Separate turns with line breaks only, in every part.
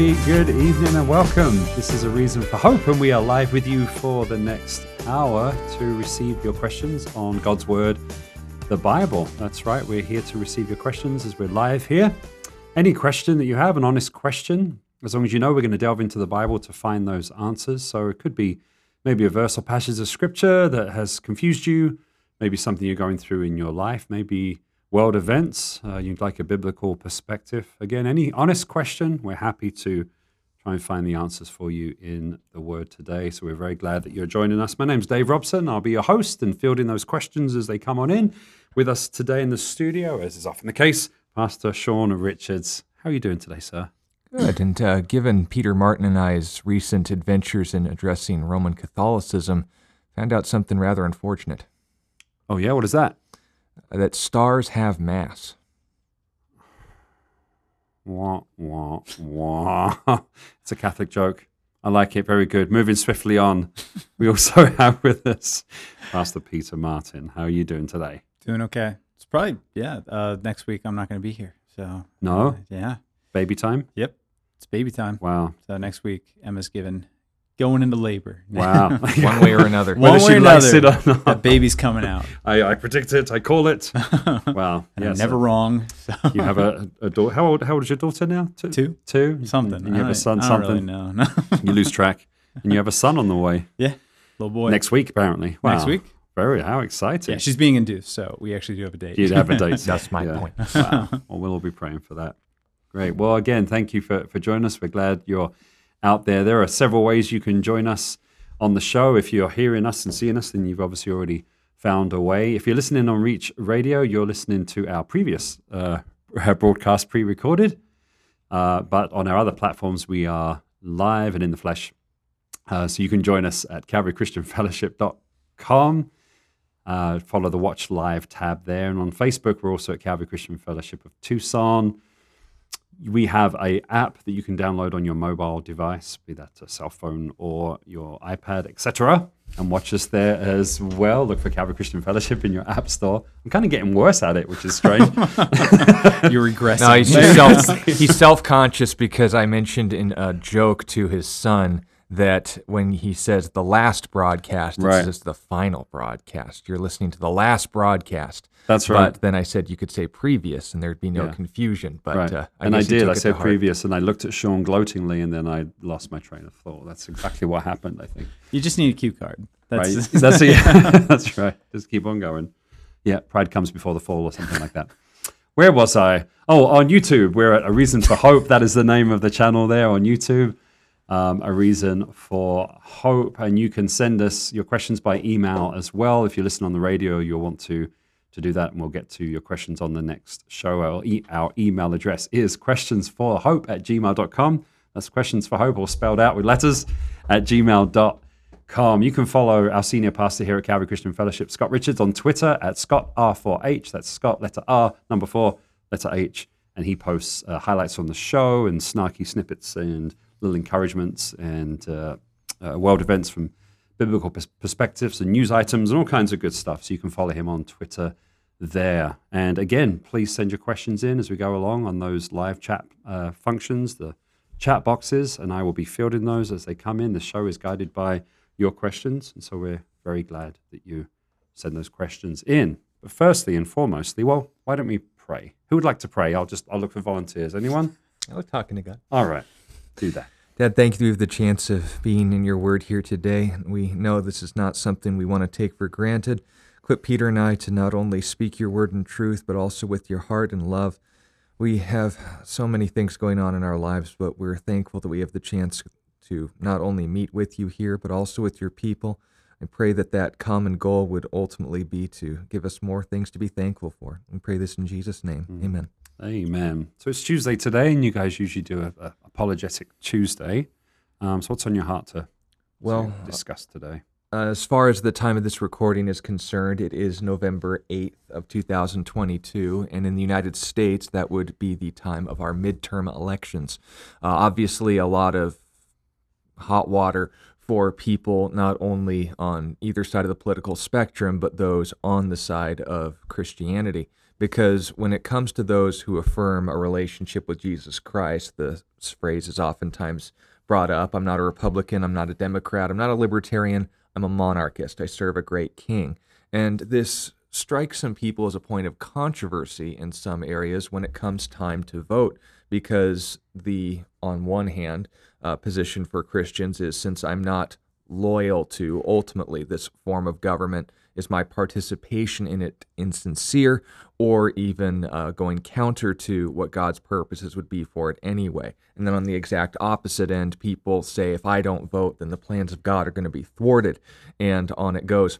very good evening and welcome. This is a reason for hope, and we are live with you for the next hour to receive your questions on God's Word, the Bible. That's right, we're here to receive your questions as we're live here. Any question that you have, an honest question, as long as you know we're going to delve into the Bible to find those answers. So it could be maybe a verse or passage of scripture that has confused you, maybe something you're going through in your life, maybe world events, uh, you'd like a biblical perspective. Again, any honest question, we're happy to try and find the answers for you in the Word today. So we're very glad that you're joining us. My name's Dave Robson. I'll be your host and fielding those questions as they come on in. With us today in the studio, as is often the case, Pastor Sean Richards. How are you doing today, sir?
Good. And uh, given Peter Martin and I's recent adventures in addressing Roman Catholicism, found out something rather unfortunate.
Oh, yeah? What is that?
That stars have mass.
Wah, wah, wah. It's a Catholic joke. I like it. Very good. Moving swiftly on, we also have with us Pastor Peter Martin. How are you doing today?
Doing okay. It's probably, yeah, uh, next week I'm not going to be here. So,
No?
uh, yeah.
Baby time?
Yep. It's baby time.
Wow.
So, next week Emma's given going into labor.
Wow.
One way or another.
One
Whether
way
she
or
likes it
another,
or
that baby's coming out.
I, I predict it. I call it. Wow.
And
Yeah,
I'm
so
never wrong. So.
You have a, a daughter. How old, how old is your daughter now? Two?
Two.
Two?
something.
And you have
I
a son,
I don't
something.
really know. No.
You lose track. And you have a son on the way
yeah. Little boy.
next week, apparently. Wow.
Next week?
Very, how exciting.
Yeah, she's being induced. So, we actually do have a date.
You'd have a date.
That's my
Yeah.
point.
Wow. Well, we'll all be praying for that. Great. Well, again, thank you for, for joining us. We're glad you're out there. There are several ways you can join us on the show. If you're hearing us and seeing us, then you've obviously already found a way. If you're listening on Reach Radio, you're listening to our previous uh, broadcast pre recorded. Uh, but on our other platforms, we are live and in the flesh. Uh, so you can join us at calvarychristianfellowship.com. Uh, follow the Watch Live tab there. And on Facebook, we're also at Calvary Christian Fellowship of Tucson. We have a app that you can download on your mobile device, be that a cell phone or your iPad, etc., and watch us there as well. Look for Calvary Christian Fellowship in your app store. I'm kind of getting worse at it, which is strange.
You're regressing.
No, he's just self, he's self-conscious because I mentioned in a joke to his son that when he says the last broadcast, it
Right.
says the final broadcast. You're listening to the last broadcast.
That's right.
But then I said you could say previous, and there'd be no
Yeah.
confusion. But
right.
uh, I
and I did. I said previous, and I looked at Sean gloatingly, and then I lost my train of thought. That's exactly what happened, I think.
you just need a cue card. That's,
right? That's it. That's right. Just keep on going. Yeah, pride comes before the fall, or something like that. Where was I? Oh, on YouTube. We're at A Reason for Hope. That is the name of the channel there on YouTube. Um, a Reason for Hope. And you can send us your questions by email as well. If you listen on the radio, you'll want to, to do that, and we'll get to your questions on the next show. Our, e- our email address is questionsforhope at gmail.com. That's questions for hope, or spelled out with letters at gmail.com. You can follow our senior pastor here at Calvary Christian Fellowship, Scott Richards, on Twitter at ScottR4H. That's Scott, letter R, number four, letter H. And he posts uh, highlights from the show and snarky snippets and little encouragements and uh, uh, world events from biblical pers- perspectives and news items and all kinds of good stuff. So you can follow him on Twitter there. And again, please send your questions in as we go along on those live chat uh, functions, the chat boxes, and I will be fielding those as they come in. The show is guided by your questions, and so we're very glad that you send those questions in. But firstly and foremostly, well, why don't we pray? Who would like to pray? I'll just I'll look for volunteers. Anyone?
I was talking to God.
All right, do that.
Dad, thank you for the chance of being in your word here today. We know this is not something we want to take for granted. Equip Peter and I to not only speak your word in truth, but also with your heart and love. We have so many things going on in our lives, but we're thankful that we have the chance to not only meet with you here, but also with your people. I pray that that common goal would ultimately be to give us more things to be thankful for. We pray this in Jesus' name. Mm. Amen.
Amen. So it's Tuesday today, and you guys usually do a, a apologetic Tuesday. Um, so what's on your heart to,
Well,
to discuss today?
Uh, as far as the time of this recording is concerned, it is November 8th of 2022, and in the United States, that would be the time of our midterm elections. Uh, obviously, a lot of hot water for people not only on either side of the political spectrum, but those on the side of Christianity, because when it comes to those who affirm a relationship with Jesus Christ, the phrase is oftentimes brought up I'm not a Republican, I'm not a Democrat, I'm not a libertarian, I'm a monarchist, I serve a great king. And this strikes some people as a point of controversy in some areas when it comes time to vote, because the, on one hand, uh, position for Christians is since I'm not loyal to ultimately this form of government, is my participation in it insincere or even uh, going counter to what God's purposes would be for it anyway? And then on the exact opposite end, people say, if I don't vote, then the plans of God are going to be thwarted. And on it goes.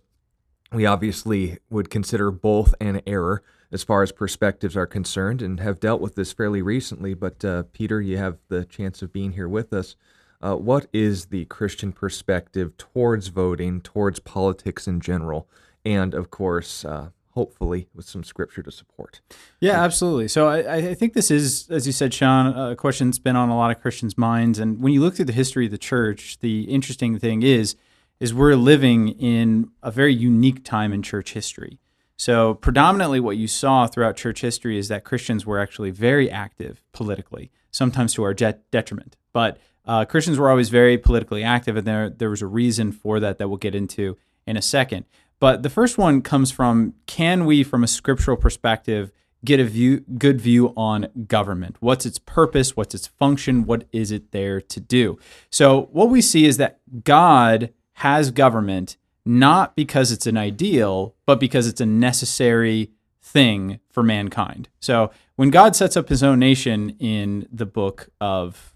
We obviously would consider both an error as far as perspectives are concerned and have dealt with this fairly recently. But uh, Peter, you have the chance of being here with us. Uh, what is the Christian perspective towards voting, towards politics in general, and of course, uh, hopefully with some scripture to support?
Yeah, absolutely. So I, I think this is, as you said, Sean, a question that's been on a lot of Christians' minds. And when you look through the history of the church, the interesting thing is, is we're living in a very unique time in church history. So predominantly, what you saw throughout church history is that Christians were actually very active politically, sometimes to our detriment. But uh, Christians were always very politically active, and there there was a reason for that that we'll get into in a second. But the first one comes from: Can we, from a scriptural perspective, get a view, good view on government? What's its purpose? What's its function? What is it there to do? So what we see is that God has government not because it's an ideal, but because it's a necessary thing for mankind. So when God sets up His own nation in the book of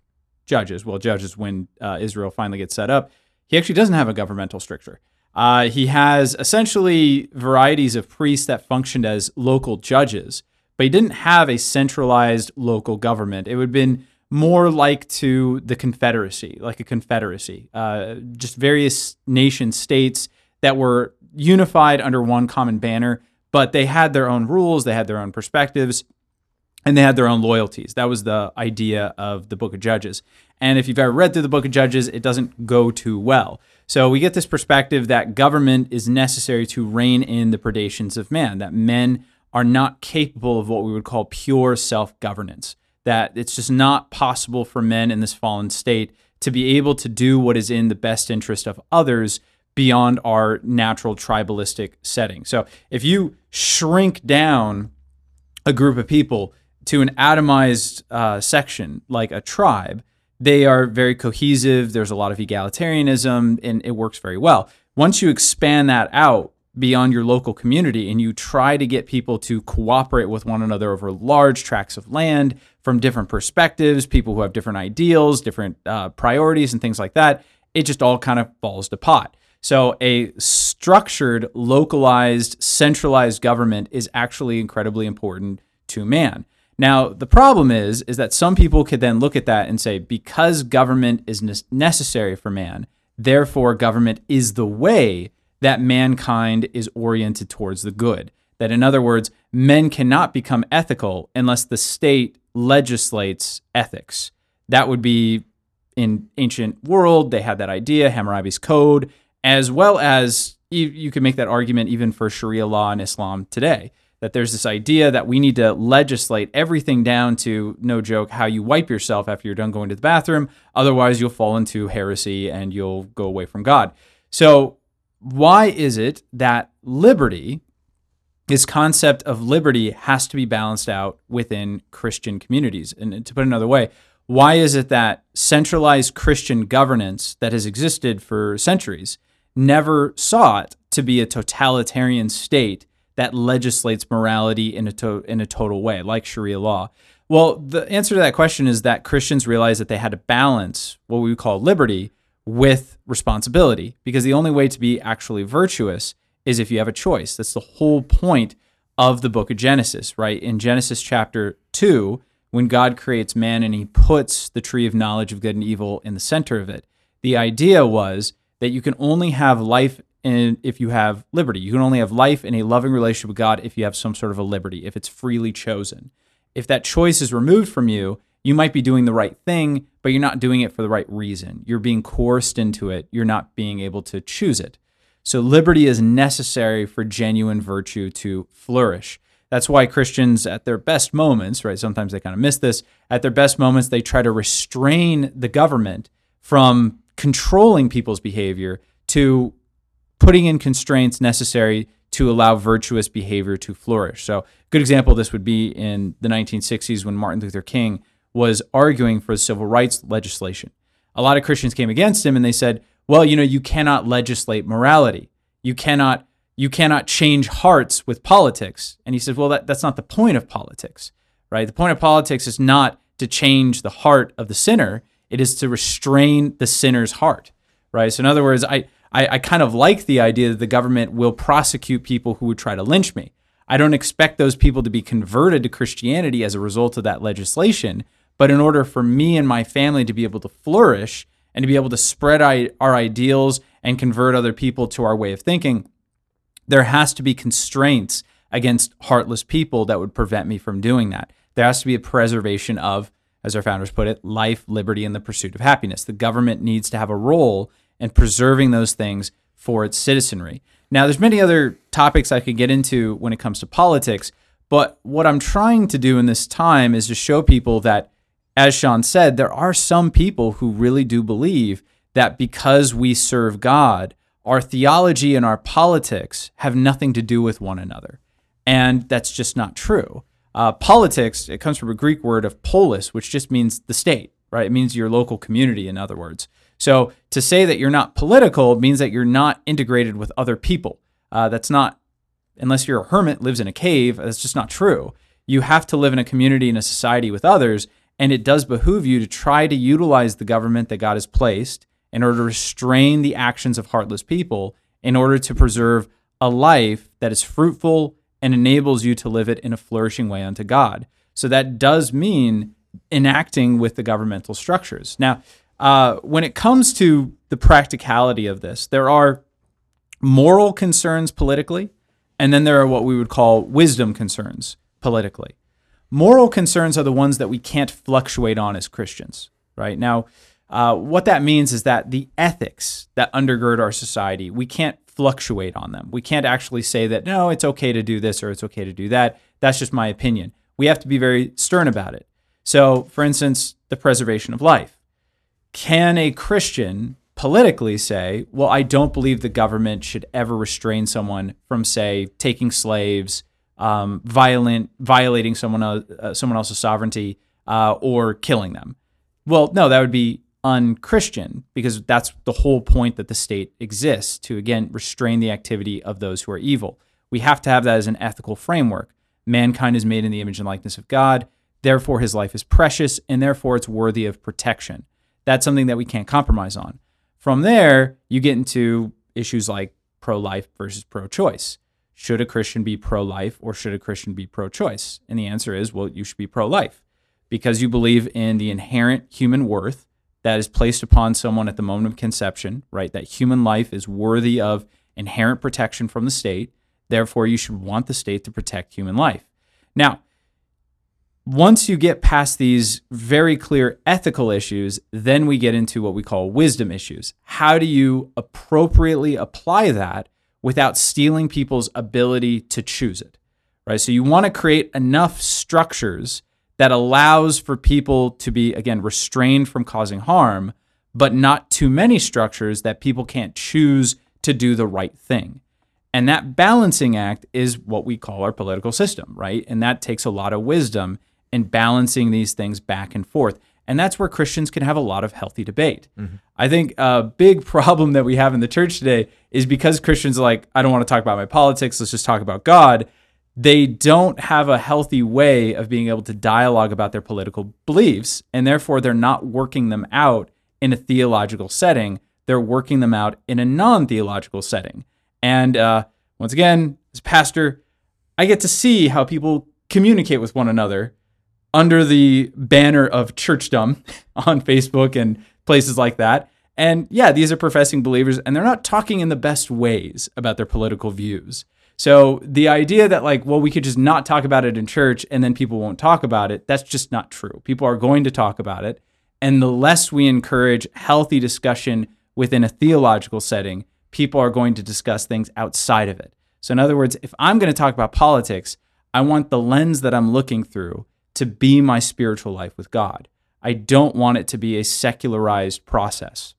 judges. Well, judges when uh, Israel finally gets set up. He actually doesn't have a governmental structure. Uh, he has essentially varieties of priests that functioned as local judges, but he didn't have a centralized local government. It would have been more like to the Confederacy, like a confederacy, uh, just various nation states that were unified under one common banner, but they had their own rules, they had their own perspectives, and they had their own loyalties. That was the idea of the book of Judges. And if you've ever read through the book of Judges, it doesn't go too well. So we get this perspective that government is necessary to rein in the predations of man, that men are not capable of what we would call pure self governance, that it's just not possible for men in this fallen state to be able to do what is in the best interest of others beyond our natural tribalistic setting. So if you shrink down a group of people, to an atomized uh, section like a tribe, they are very cohesive. There's a lot of egalitarianism, and it works very well. Once you expand that out beyond your local community and you try to get people to cooperate with one another over large tracts of land from different perspectives, people who have different ideals, different uh, priorities, and things like that, it just all kind of falls to pot. So, a structured, localized, centralized government is actually incredibly important to man. Now, the problem is is that some people could then look at that and say because government is necessary for man, therefore government is the way that mankind is oriented towards the good. That in other words, men cannot become ethical unless the state legislates ethics. That would be in ancient world, they had that idea, Hammurabi's code, as well as you, you could make that argument even for Sharia law in Islam today that there's this idea that we need to legislate everything down to no joke how you wipe yourself after you're done going to the bathroom. Otherwise you'll fall into heresy and you'll go away from god. So why is it that liberty this concept of liberty has to be balanced out within christian communities? And to put it another way why is it that centralized christian governance that has existed for centuries never sought to be a totalitarian state that legislates morality in a to- in a total way, like Sharia law? Well, the answer to that question is that Christians realized that they had to balance what we call liberty with responsibility, because the only way to be actually virtuous is if you have a choice. That's the whole point of the book of Genesis, right? In Genesis chapter 2, when God creates man and he puts the tree of knowledge of good and evil in the center of it, the idea was that you can only have life and if you have liberty. You can only have life in a loving relationship with God if you have some sort of a liberty, if it's freely chosen. If that choice is removed from you, you might be doing the right thing, but you're not doing it for the right reason. You're being coerced into it. You're not being able to choose it. So liberty is necessary for genuine virtue to flourish. That's why Christians, at their best moments, right, sometimes they kind of miss this, at their best moments, they try to restrain the government from controlling people's behavior to putting in constraints necessary to allow virtuous behavior to flourish. So, a good example of this would be in the 1960s when Martin Luther King was arguing for civil rights legislation. A lot of Christians came against him and they said, "Well, you know, you cannot legislate morality. You cannot you cannot change hearts with politics." And he said, "Well, that, that's not the point of politics, right? The point of politics is not to change the heart of the sinner; it is to restrain the sinner's heart, right? So, in other words, I I, I kind of like the idea that the government will prosecute people who would try to lynch me. I don't expect those people to be converted to Christianity as a result of that legislation, but in order for me and my family to be able to flourish and to be able to spread our ideals and convert other people to our way of thinking, there has to be constraints against heartless people that would prevent me from doing that. There has to be a preservation of, as our founders put it, life, liberty, and the pursuit of happiness. The government needs to have a role in preserving those things for its citizenry. Now, there's many other topics I could get into when it comes to politics, but what I'm trying to do in this time is to show people that as Sean said, there are some people who really do believe that because we serve God, our theology and our politics have nothing to do with one another. And that's just not true. Uh, politics, it comes from a Greek word of polis, which just means the state, right? It means your local community, in other words. So to say that you're not political means that you're not integrated with other people. Uh, that's not, unless you're a hermit, lives in a cave, that's just not true. You have to live in a community and a society with others and it does behoove you to try to utilize the government that God has placed in order to restrain the actions of heartless people in order to preserve a life that is fruitful and enables you to live it in a flourishing way unto God. So that does mean enacting with the governmental structures. Now, uh, when it comes to the practicality of this, there are moral concerns politically, and then there are what we would call wisdom concerns politically. Moral concerns are the ones that we can't fluctuate on as Christians, right? Now, uh, what that means is that the ethics that undergird our society, we can't fluctuate on them. We can't actually say that, no, it's okay to do this or it's okay to do that. That's just my opinion. We have to be very stern about it. So, for instance, the preservation of life. Can a Christian politically say, well, I don't believe the government should ever restrain someone from, say, taking slaves, um, violent, violating someone uh, someone else's sovereignty uh, or killing them. Well, no, that would be unchristian because that's the whole point that the state exists to again restrain the activity of those who are evil. We have to have that as an ethical framework. Mankind is made in the image and likeness of God. Therefore, his life is precious and therefore it's worthy of protection. That's something that we can't compromise on. From there, you get into issues like pro life versus pro choice should a Christian be pro life or should a Christian be pro choice? And the answer is, well, you should be pro life because you believe in the inherent human worth that is placed upon someone at the moment of conception, right? That human life is worthy of inherent protection from the state. Therefore, you should want the state to protect human life. Now, once you get past these very clear ethical issues, then we get into what we call wisdom issues. How do you appropriately apply that without stealing people's ability to choose it, right? So you want to create enough structures that allows for people to be, again, restrained from causing harm, but not too many structures that people can't choose to do the right thing. And that balancing act is what we call our political system, right? And that takes a lot of wisdom in balancing these things back and forth. And that's where Christians can have a lot of healthy debate. Mm-hmm. I think a big problem that we have in the church today is because Christians are like, I don't want to talk about my politics, let's just talk about God. They don't have a healthy way of being able to dialogue about their political beliefs, and therefore they're not working them out in a theological setting. They're working them out in a non theological setting. And uh, once again, as pastor, I get to see how people communicate with one another under the banner of churchdom on Facebook and places like that. And yeah, these are professing believers, and they're not talking in the best ways about their political views. So the idea that, like, well, we could just not talk about it in church and then people won't talk about it, that's just not true. People are going to talk about it. And the less we encourage healthy discussion within a theological setting, people are going to discuss things outside of it. So, in other words, if I'm going to talk about politics, I want the lens that I'm looking through to be my spiritual life with God. I don't want it to be a secularized process.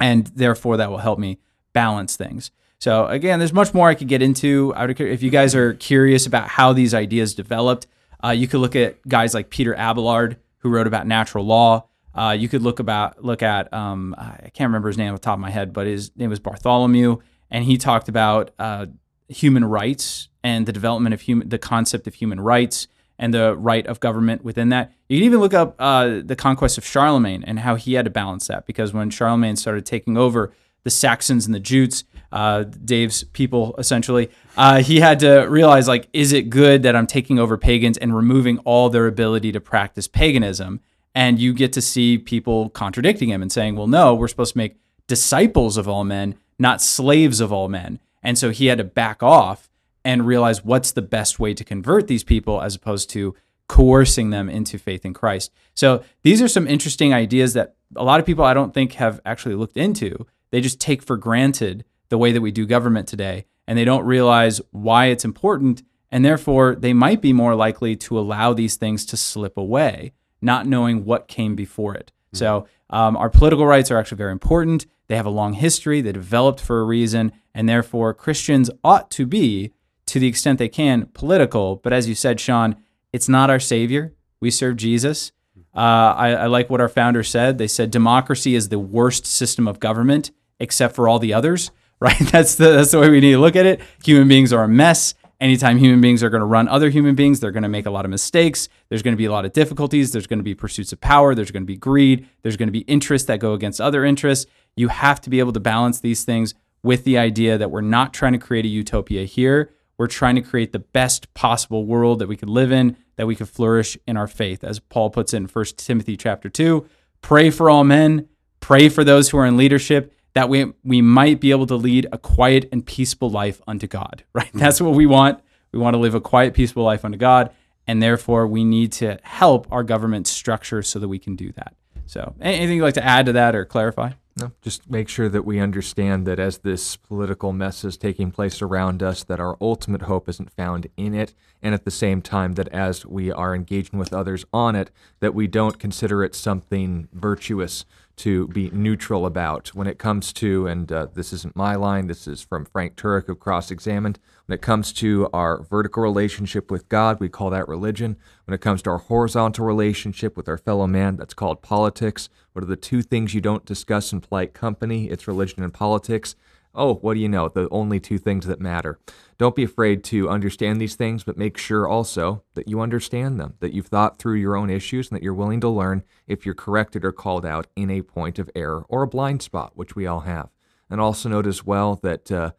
And therefore, that will help me balance things. So, again, there's much more I could get into. I would, if you guys are curious about how these ideas developed, uh, you could look at guys like Peter Abelard, who wrote about natural law. Uh, you could look about look at um, I can't remember his name off the top of my head, but his name was Bartholomew, and he talked about uh, human rights and the development of human the concept of human rights and the right of government within that. You can even look up uh, the conquest of Charlemagne and how he had to balance that because when Charlemagne started taking over the Saxons and the Jutes, uh, Dave's people essentially, uh, he had to realize like, is it good that I'm taking over pagans and removing all their ability to practice paganism? And you get to see people contradicting him and saying, well, no, we're supposed to make disciples of all men, not slaves of all men. And so he had to back off and realize what's the best way to convert these people as opposed to coercing them into faith in Christ. So these are some interesting ideas that a lot of people I don't think have actually looked into. They just take for granted the way that we do government today and they don't realize why it's important and therefore they might be more likely to allow these things to slip away not knowing what came before it. Mm-hmm. So um, our political rights are actually very important. They have a long history. They developed for a reason, and therefore Christians ought to be to the extent they can, political. But as you said, Sean, it's not our savior. We serve Jesus. Uh, I, I, like what our founder said. They said democracy is the worst system of government, except for all the others. Right? That's the that's the way we need to look at it. Human beings are a mess. Anytime human beings are going to run other human beings, they're going to make a lot of mistakes. There's going to be a lot of difficulties. There's going to be pursuits of power. There's going to be greed. There's going to be interests that go against other interests. You have to be able to balance these things with the idea that we're not trying to create a utopia here. We're trying to create the best possible world that we could live in, that we could flourish in our faith. As Paul puts it in 1 Timothy chapter 2, pray for all men, pray for those who are in leadership, that we, we might be able to lead a quiet and peaceful life unto God, right? Mm-hmm. That's what we want. We want to live a quiet, peaceful life unto God. And therefore, we need to help our government structure so that we can do that. So, anything you'd like to add to that or clarify?
No, just make sure that we understand that as this political mess is taking place around us, that our ultimate hope isn't found in it, and at the same time that as we are engaging with others on it, that we don't consider it something virtuous to be neutral about when it comes to, and uh, this isn't my line, this is from Frank Turek of Cross Examined. When it comes to our vertical relationship with God, we call that religion. When it comes to our horizontal relationship with our fellow man, that's called politics. What are the two things you don't discuss in polite company? It's religion and politics. Oh, what do you know? The only two things that matter. Don't be afraid to understand these things, but make sure also that you understand them, that you've thought through your own issues, and that you're willing to learn if you're corrected or called out in a point of error or a blind spot, which we all have. And also note as well that uh,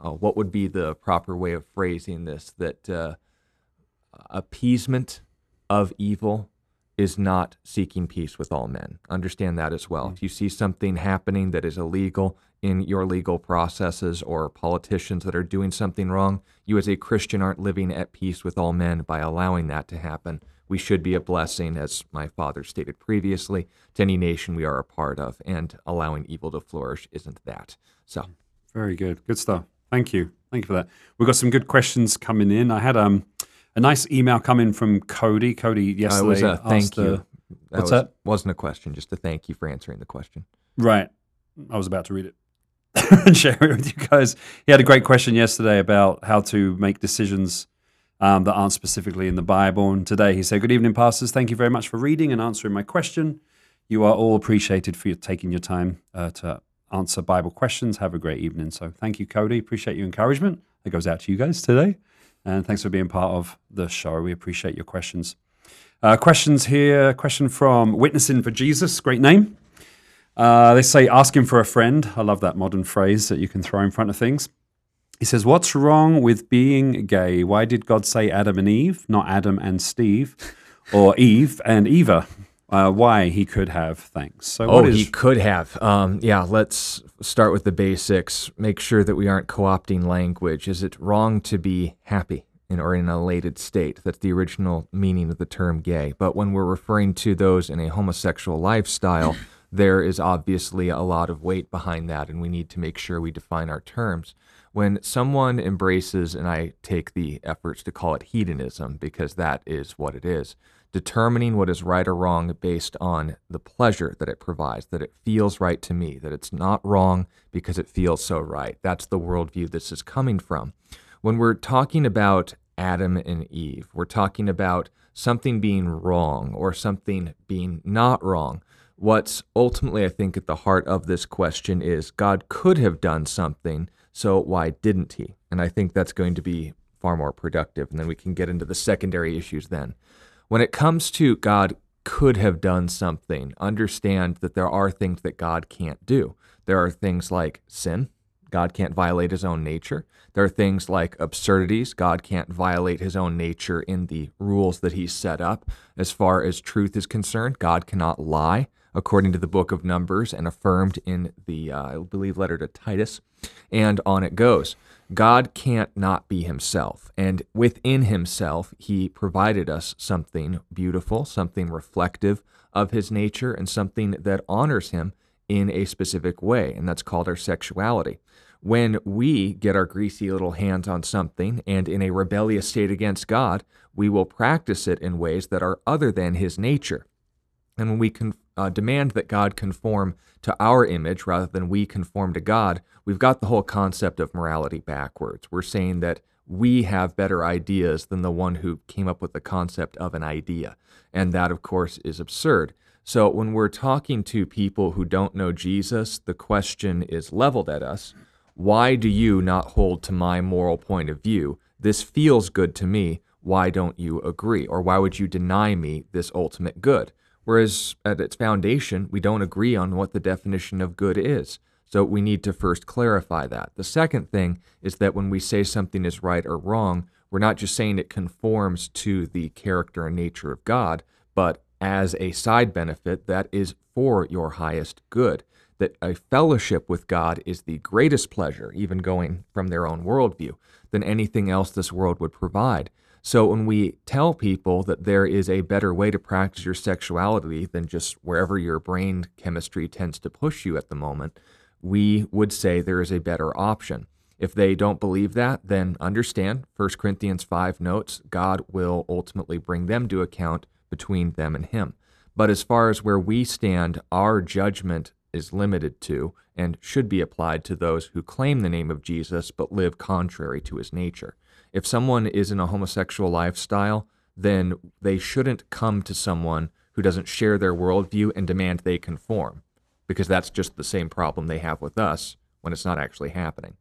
uh, what would be the proper way of phrasing this? That uh, appeasement of evil is not seeking peace with all men. Understand that as well. Mm-hmm. If you see something happening that is illegal in your legal processes or politicians that are doing something wrong, you as a Christian aren't living at peace with all men by allowing that to happen. We should be a blessing, as my father stated previously, to any nation we are a part of, and allowing evil to flourish isn't that. So,
very good. Good stuff. Thank you. Thank you for that. We've got some good questions coming in. I had um, a nice email coming from Cody. Cody yesterday. Uh, was
a thank you. The, that what's was, that? Wasn't a question, just a thank you for answering the question.
Right. I was about to read it and share it with you guys. He had a great question yesterday about how to make decisions um, that aren't specifically in the Bible. And today he said, Good evening, pastors. Thank you very much for reading and answering my question. You are all appreciated for taking your time uh, to answer Bible questions. Have a great evening. So thank you, Cody. Appreciate your encouragement. That goes out to you guys today. And thanks for being part of the show. We appreciate your questions. Uh, questions here. Question from Witnessing for Jesus. Great name. Uh, they say asking for a friend. I love that modern phrase that you can throw in front of things. He says, What's wrong with being gay? Why did God say Adam and Eve, not Adam and Steve, or Eve and Eva? Uh, why he could have things.
So, oh, is... he could have. Um, yeah, let's start with the basics. Make sure that we aren't co-opting language. Is it wrong to be happy? In, or in an elated state. That's the original meaning of the term gay. But when we're referring to those in a homosexual lifestyle, there is obviously a lot of weight behind that, and we need to make sure we define our terms. When someone embraces, and I take the efforts to call it hedonism because that is what it is, determining what is right or wrong based on the pleasure that it provides, that it feels right to me, that it's not wrong because it feels so right. That's the worldview this is coming from. When we're talking about Adam and Eve, we're talking about something being wrong or something being not wrong. What's ultimately, I think, at the heart of this question is God could have done something, so why didn't he? And I think that's going to be far more productive. And then we can get into the secondary issues then. When it comes to God could have done something, understand that there are things that God can't do. There are things like sin. God can't violate his own nature. There are things like absurdities. God can't violate his own nature in the rules that he's set up. As far as truth is concerned, God cannot lie, according to the book of Numbers and affirmed in the, uh, I believe, letter to Titus. And on it goes. God can't not be himself. And within himself, he provided us something beautiful, something reflective of his nature, and something that honors him in a specific way. And that's called our sexuality. When we get our greasy little hands on something and in a rebellious state against God, we will practice it in ways that are other than his nature. And when we can uh, demand that God conform to our image rather than we conform to God, we've got the whole concept of morality backwards. We're saying that we have better ideas than the one who came up with the concept of an idea. And that, of course, is absurd. So when we're talking to people who don't know Jesus, the question is leveled at us Why do you not hold to my moral point of view? This feels good to me. Why don't you agree? Or why would you deny me this ultimate good? Whereas at its foundation, we don't agree on what the definition of good is. So we need to first clarify that. The second thing is that when we say something is right or wrong, we're not just saying it conforms to the character and nature of God, but as a side benefit that is for your highest good. That a fellowship with God is the greatest pleasure, even going from their own worldview, than anything else this world would provide. So when we tell people that there is a better way to practice your sexuality than just wherever your brain chemistry tends to push you at the moment, we would say there is a better option. If they don't believe that, then understand 1 Corinthians 5 notes God will ultimately bring them to account between them and him. But as far as where we stand, our judgment is limited to and should be applied to those who claim the name of Jesus but live contrary to his nature. If someone is in a homosexual lifestyle, then they shouldn't come to someone who doesn't share their worldview and demand they conform, because that's just the same problem they have with us when it's not actually happening.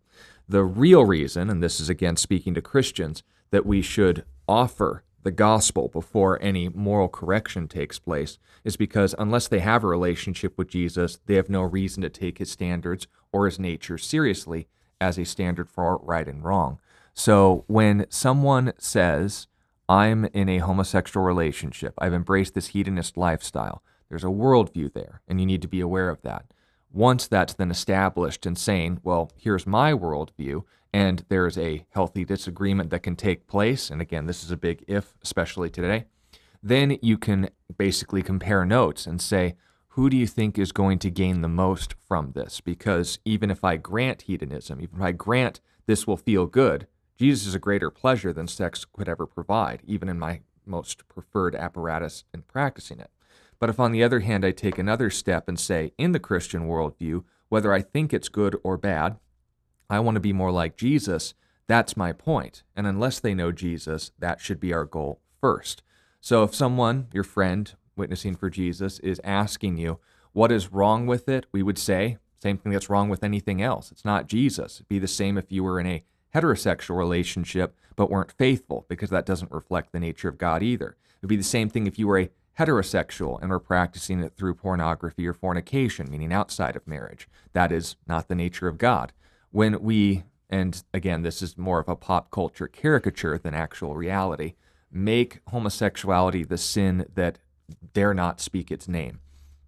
The real reason, and this is again speaking to Christians, that we should offer the gospel before any moral correction takes place is because unless they have a relationship with Jesus, they have no reason to take his standards or his nature seriously as a standard for right and wrong. So when someone says, I'm in a homosexual relationship, I've embraced this hedonist lifestyle, there's a worldview there, and you need to be aware of that. Once that's then established and saying, well, here's my worldview, and there's a healthy disagreement that can take place, and again, this is a big if, especially today, then you can basically compare notes and say, who do you think is going to gain the most from this? Because even if I grant hedonism, even if I grant this will feel good, Jesus is a greater pleasure than sex could ever provide, even in my most preferred apparatus in practicing it. But if, on the other hand, I take another step and say, in the Christian worldview, whether I think it's good or bad, I want to be more like Jesus, that's my point. And unless they know Jesus, that should be our goal first. So if someone, your friend, witnessing for Jesus, is asking you, what is wrong with it? We would say, same thing that's wrong with anything else. It's not Jesus. It'd be the same if you were in a heterosexual relationship but weren't faithful because that doesn't reflect the nature of God either. It would be the same thing if you were a heterosexual and were practicing it through pornography or fornication, meaning outside of marriage. That is not the nature of God. When we, and again, this is more of a pop culture caricature than actual reality, make homosexuality the sin that dare not speak its name,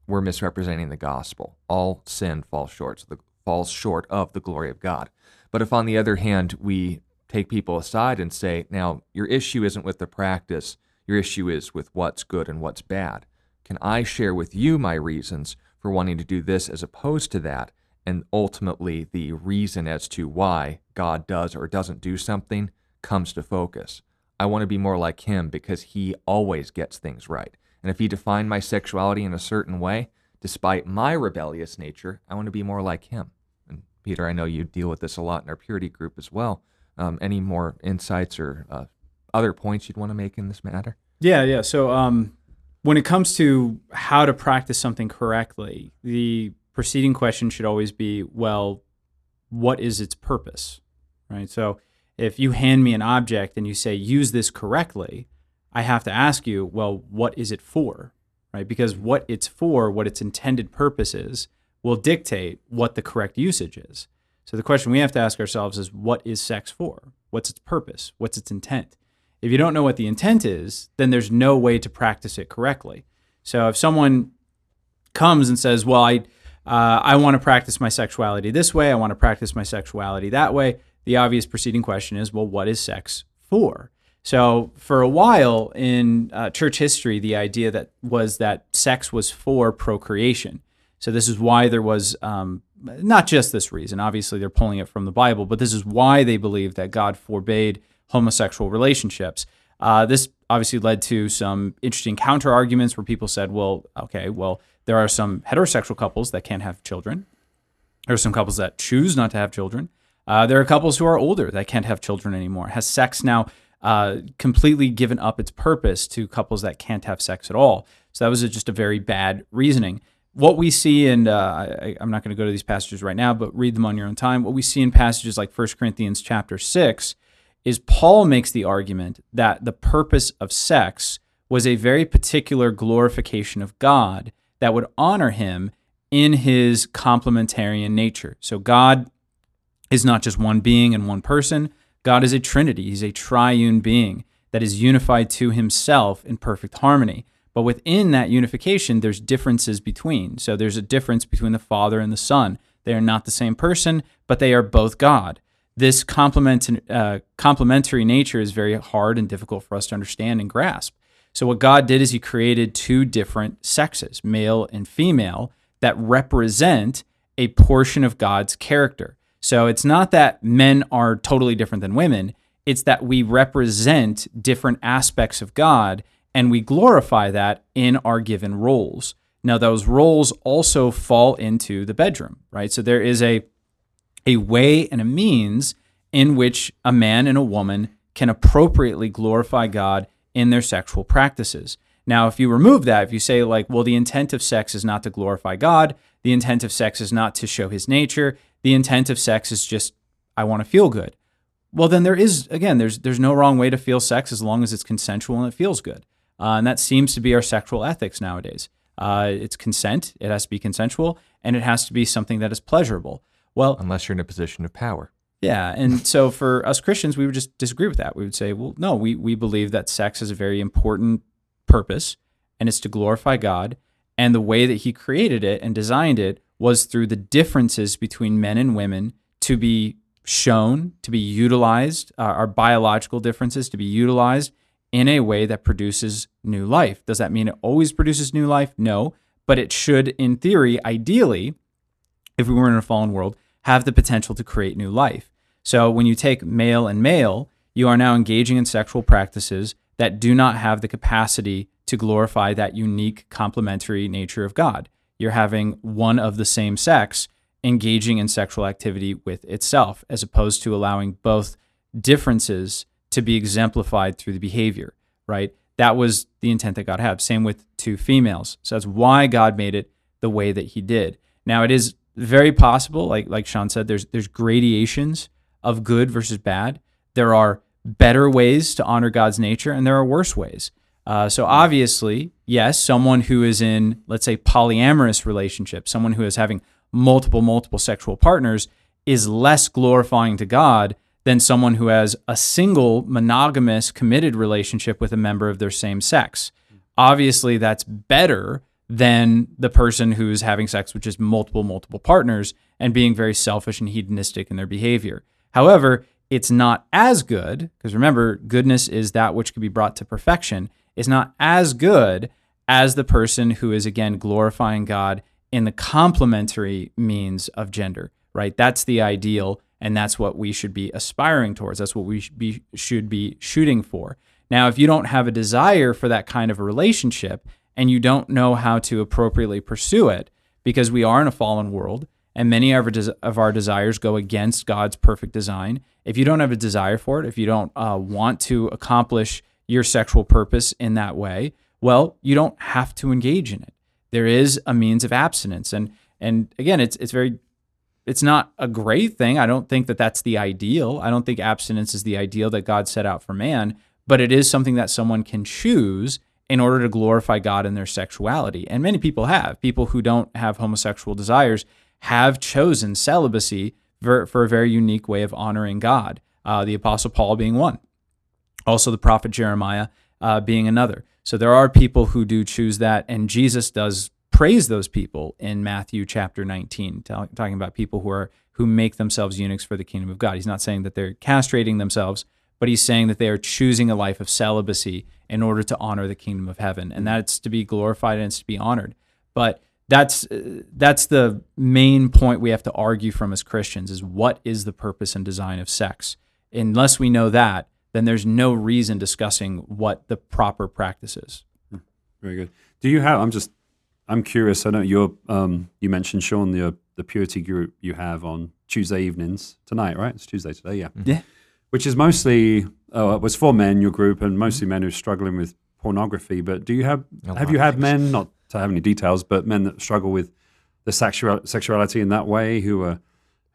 we're misrepresenting the gospel. All sin falls short, so the, falls short of the glory of God. But if, on the other hand, we take people aside and say, now, your issue isn't with the practice, your issue is with what's good and what's bad. Can I share with you my reasons for wanting to do this as opposed to that? and ultimately the reason as to why God does or doesn't do something comes to focus. I want to be more like him because he always gets things right. And if he defined my sexuality in a certain way, despite my rebellious nature, I want to be more like him. Peter, I know you deal with this a lot in our purity group as well. Um, any more insights or uh, other points you'd want to make in this matter?
Yeah, yeah. So um, when it comes to how to practice something correctly, the preceding question should always be, well, what is its purpose? Right. So if you hand me an object and you say, use this correctly, I have to ask you, well, what is it for? Right? Because what it's for, what its intended purpose is, will dictate what the correct usage is. So the question we have to ask ourselves is, what is sex for? What's its purpose? What's its intent? If you don't know what the intent is, then there's no way to practice it correctly. So if someone comes and says, well, I, uh, I want to practice my sexuality this way, I want to practice my sexuality that way, the obvious preceding question is, well, what is sex for? So for a while in uh, church history, the idea that was that sex was for procreation. So this is why there was um, not just this reason. Obviously, they're pulling it from the Bible, but this is why they believe that God forbade homosexual relationships. Uh, this obviously led to some interesting counter arguments where people said, "Well, okay, well, there are some heterosexual couples that can't have children. There are some couples that choose not to have children." Uh, there are couples who are older that can't have children anymore. Has sex now uh, completely given up its purpose to couples that can't have sex at all? So that was a, just a very bad reasoning. What we see, and uh, I, am not going to go to these passages right now, but read them on your own time. What we see in passages like 1 Corinthians chapter 6 is Paul makes the argument that the purpose of sex was a very particular glorification of God that would honor him in his complementarian nature. So God is not just one being and one person. God is a trinity. He's a triune being that is unified to himself in perfect harmony. But within that unification, there's differences between. So there's a difference between the Father and the Son. They are not the same person, but they are both God. This complement, uh, complementary nature is very hard and difficult for us to understand and grasp. So, what God did is He created two different sexes, male and female, that represent a portion of God's character. So it's not that men are totally different than women, it's that we represent different aspects of God and we glorify that in our given roles. Now those roles also fall into the bedroom, right? So there is a a way and a means in which a man and a woman can appropriately glorify God in their sexual practices. Now, if you remove that, if you say, like, well, the intent of sex is not to glorify God, the intent of sex is not to show his nature, the intent of sex is just I want to feel good. Well, then there is again, there's there's no wrong way to feel sex as long as it's consensual and it feels good, uh, and that seems to be our sexual ethics nowadays. Uh, it's consent; it has to be consensual, and it has to be something that is pleasurable. Well,
unless you're in a position of power.
Yeah, and so for us Christians, we would just disagree with that. We would say, well, no, we we believe that sex has a very important purpose, and it's to glorify God, and the way that He created it and designed it was through the differences between men and women to be shown, to be utilized, uh, our biological differences to be utilized in a way that produces new life. Does that mean it always produces new life? No, but it should, in theory, ideally, if we were in a fallen world, have the potential to create new life. So when you take male and male, you are now engaging in sexual practices that do not have the capacity to glorify that unique complementary nature of God you're having one of the same sex engaging in sexual activity with itself, as opposed to allowing both differences to be exemplified through the behavior, right? That was the intent that God had. Same with two females. So that's why God made it the way that He did. Now it is very possible, like like Sean said, there's there's gradations of good versus bad. There are better ways to honor God's nature, and there are worse ways. Uh, so obviously, yes, someone who is in, let's say, polyamorous relationship, someone who is having multiple, multiple sexual partners, is less glorifying to God than someone who has a single monogamous committed relationship with a member of their same sex. Obviously, that's better than the person who's having sex with just multiple, multiple partners and being very selfish and hedonistic in their behavior. However, it's not as good, because remember, goodness is that which can be brought to perfection is not as good as the person who is again glorifying God in the complementary means of gender, right? That's the ideal, and that's what we should be aspiring towards. That's what we should be, should be shooting for. Now, if you don't have a desire for that kind of a relationship and you don't know how to appropriately pursue it, because we are in a fallen world and many of our, des- of our desires go against God's perfect design. If you don't have a desire for it, if you don't uh, want to accomplish your sexual purpose in that way, well, you don't have to engage in it. There is a means of abstinence, and and again, it's it's very it's not a great thing. I don't think that that's the ideal. I don't think abstinence is the ideal that God set out for man, but it is something that someone can choose in order to glorify God in their sexuality. And many people have. People who don't have homosexual desires have chosen celibacy for, for a very unique way of honoring God. Uh, the Apostle Paul being one, also the prophet Jeremiah uh, being another. So there are people who do choose that, and Jesus does praise those people in Matthew chapter 19, t- talking about people who are who make themselves eunuchs for the kingdom of God. He's not saying that they're castrating themselves, but he's saying that they are choosing a life of celibacy in order to honor the kingdom of heaven, and that's to be glorified and it's to be honored. But that's uh, that's the main point we have to argue from as Christians is what is the purpose and design of sex. Unless we know that, then there's no reason discussing what the proper practice is.
Very good. Do you have? I'm just. I'm curious. I know you're. Um, you mentioned Sean the the purity group you have on Tuesday evenings tonight, right? It's Tuesday today, yeah.
Yeah.
Which is mostly uh, it was for men your group and mostly men who are struggling with pornography. But do you have
A
have you had
things.
men not to have any details, but men that struggle with the sexual sexuality in that way who are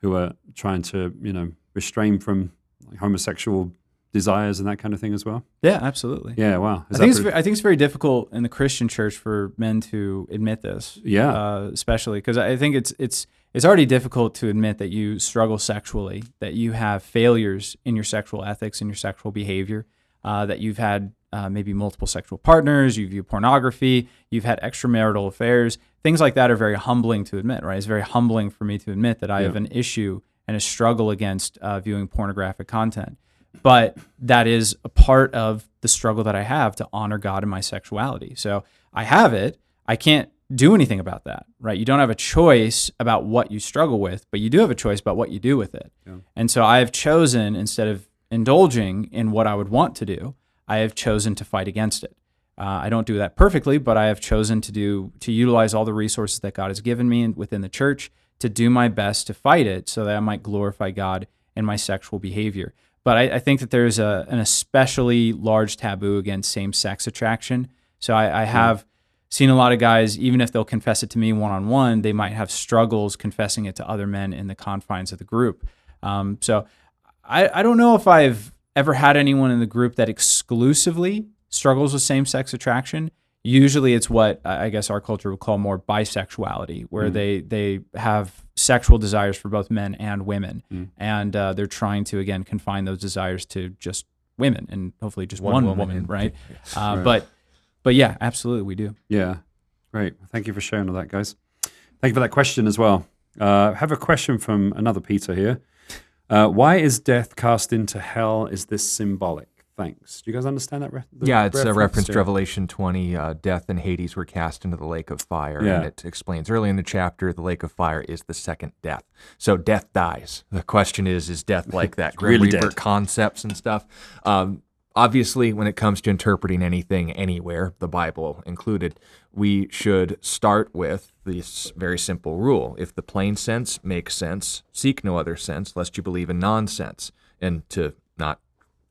who are trying to you know restrain from homosexual desires and that kind of thing as well?
Yeah, absolutely.
Yeah. Wow. Is
I think, it's,
pretty-
I think it's very difficult in the Christian church for men to admit this.
Yeah.
uh, especially because I think it's it's it's already difficult to admit that you struggle sexually, that you have failures in your sexual ethics and your sexual behavior, uh, that you've had uh, maybe multiple sexual partners, you view pornography, you've had extramarital affairs, things like that are very humbling to admit. Right? It's very humbling for me to admit that I
Yeah.
have an issue and a struggle against uh, viewing pornographic content. But that is a part of the struggle that I have to honor God in my sexuality. So I have it. I can't do anything about that, right? You don't have a choice about what you struggle with, but you do have a choice about what you do with it.
Yeah.
And so I have chosen, instead of indulging in what I would want to do, I have chosen to fight against it. Uh, I don't do that perfectly, but I have chosen to do to utilize all the resources that God has given me within the church to do my best to fight it, so that I might glorify God in my sexual behavior. But I, I think that there's a, an especially large taboo against same-sex attraction. So I, I have seen a lot of guys, even if they'll confess it to me one on one, they might have struggles confessing it to other men in the confines of the group. Um, so I, I don't know if I've ever had anyone in the group that exclusively struggles with same sex attraction. Usually it's what I guess our culture would call more bisexuality, where they, they have sexual desires for both men and women. And uh, they're trying to, again, confine those desires to just women and hopefully just one,
One
woman,
woman
right?
Yes.
Uh,
Right.
But but yeah, absolutely, we do.
Yeah, great. Thank you for sharing all that, guys. Thank you for that question as well. Uh, I have a question from another Peter here. Uh, why is death cast into hell? Is this symbolic? Thanks. Do you guys understand that? Re-
yeah, it's a reference to Revelation 20. Uh, death and Hades were cast into the lake of fire.
Yeah.
And it explains early in the chapter the lake of fire is the second death. So death dies. The question is, is death like that? Grim
Really
Reaper
dead.
concepts and stuff. Um, obviously, when it comes to interpreting anything anywhere, the Bible included, we should start with this very simple rule. If the plain sense makes sense, seek no other sense, lest you believe in nonsense. And to not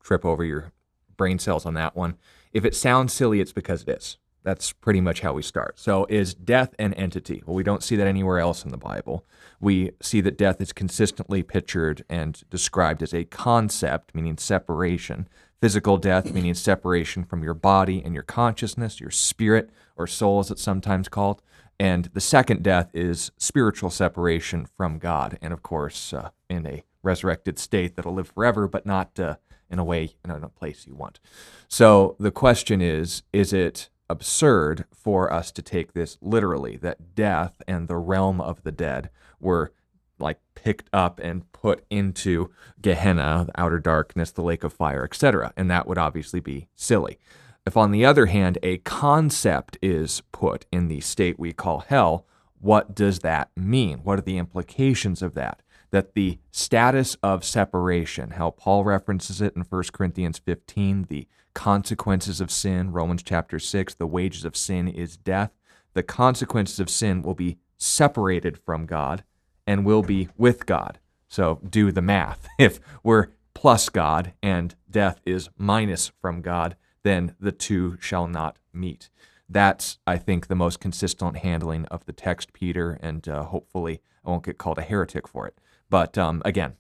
trip over your brain cells on that one. If it sounds silly, it's because it is. That's pretty much how we start. So, is death an entity? Well, we don't see that anywhere else in the Bible. We see that death is consistently pictured and described as a concept, meaning separation. Physical death, meaning separation from your body and your consciousness, your spirit, or soul, as it's sometimes called. And the second death is spiritual separation from God, and of course, uh, in a resurrected state that'll live forever, but not uh, in a way, and in a place you want. So the question is is it absurd for us to take this literally that death and the realm of the dead were like picked up and put into Gehenna, the outer darkness, the lake of fire, etc. And that would obviously be silly. If, on the other hand, a concept is put in the state we call hell, what does that mean? What are the implications of that? That the status of separation, how Paul references it in 1 Corinthians 15, the consequences of sin, Romans chapter 6, the wages of sin is death. The consequences of sin will be separated from God and will be with God. So do the math. If we're plus God and death is minus from God, then the two shall not meet. That's, I think, the most consistent handling of the text, Peter, and uh, hopefully I won't get called a heretic for it. But um, again,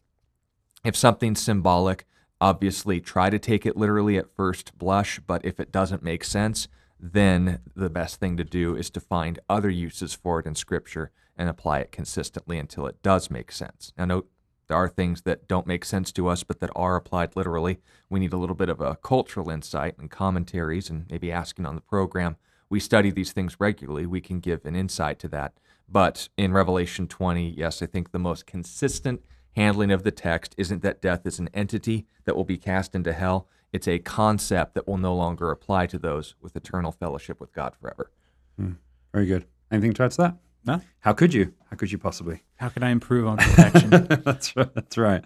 if something's symbolic, obviously try to take it literally at first blush, but if it doesn't make sense, then the best thing to do is to find other uses for it in Scripture and apply it consistently until it does make sense. Now, note there are things that don't make sense to us, but that are applied literally. We need a little bit of a cultural insight and commentaries and maybe asking on the program. We study these things regularly. We can give an insight to that. But in Revelation 20, yes, I think the most consistent handling of the text isn't that death is an entity that will be cast into hell. It's a concept that will no longer apply to those with eternal fellowship with God forever. Hmm.
Very good. Anything to add to that?
No?
How could you? How could you possibly?
How can I improve on protection?
that's right. That's right.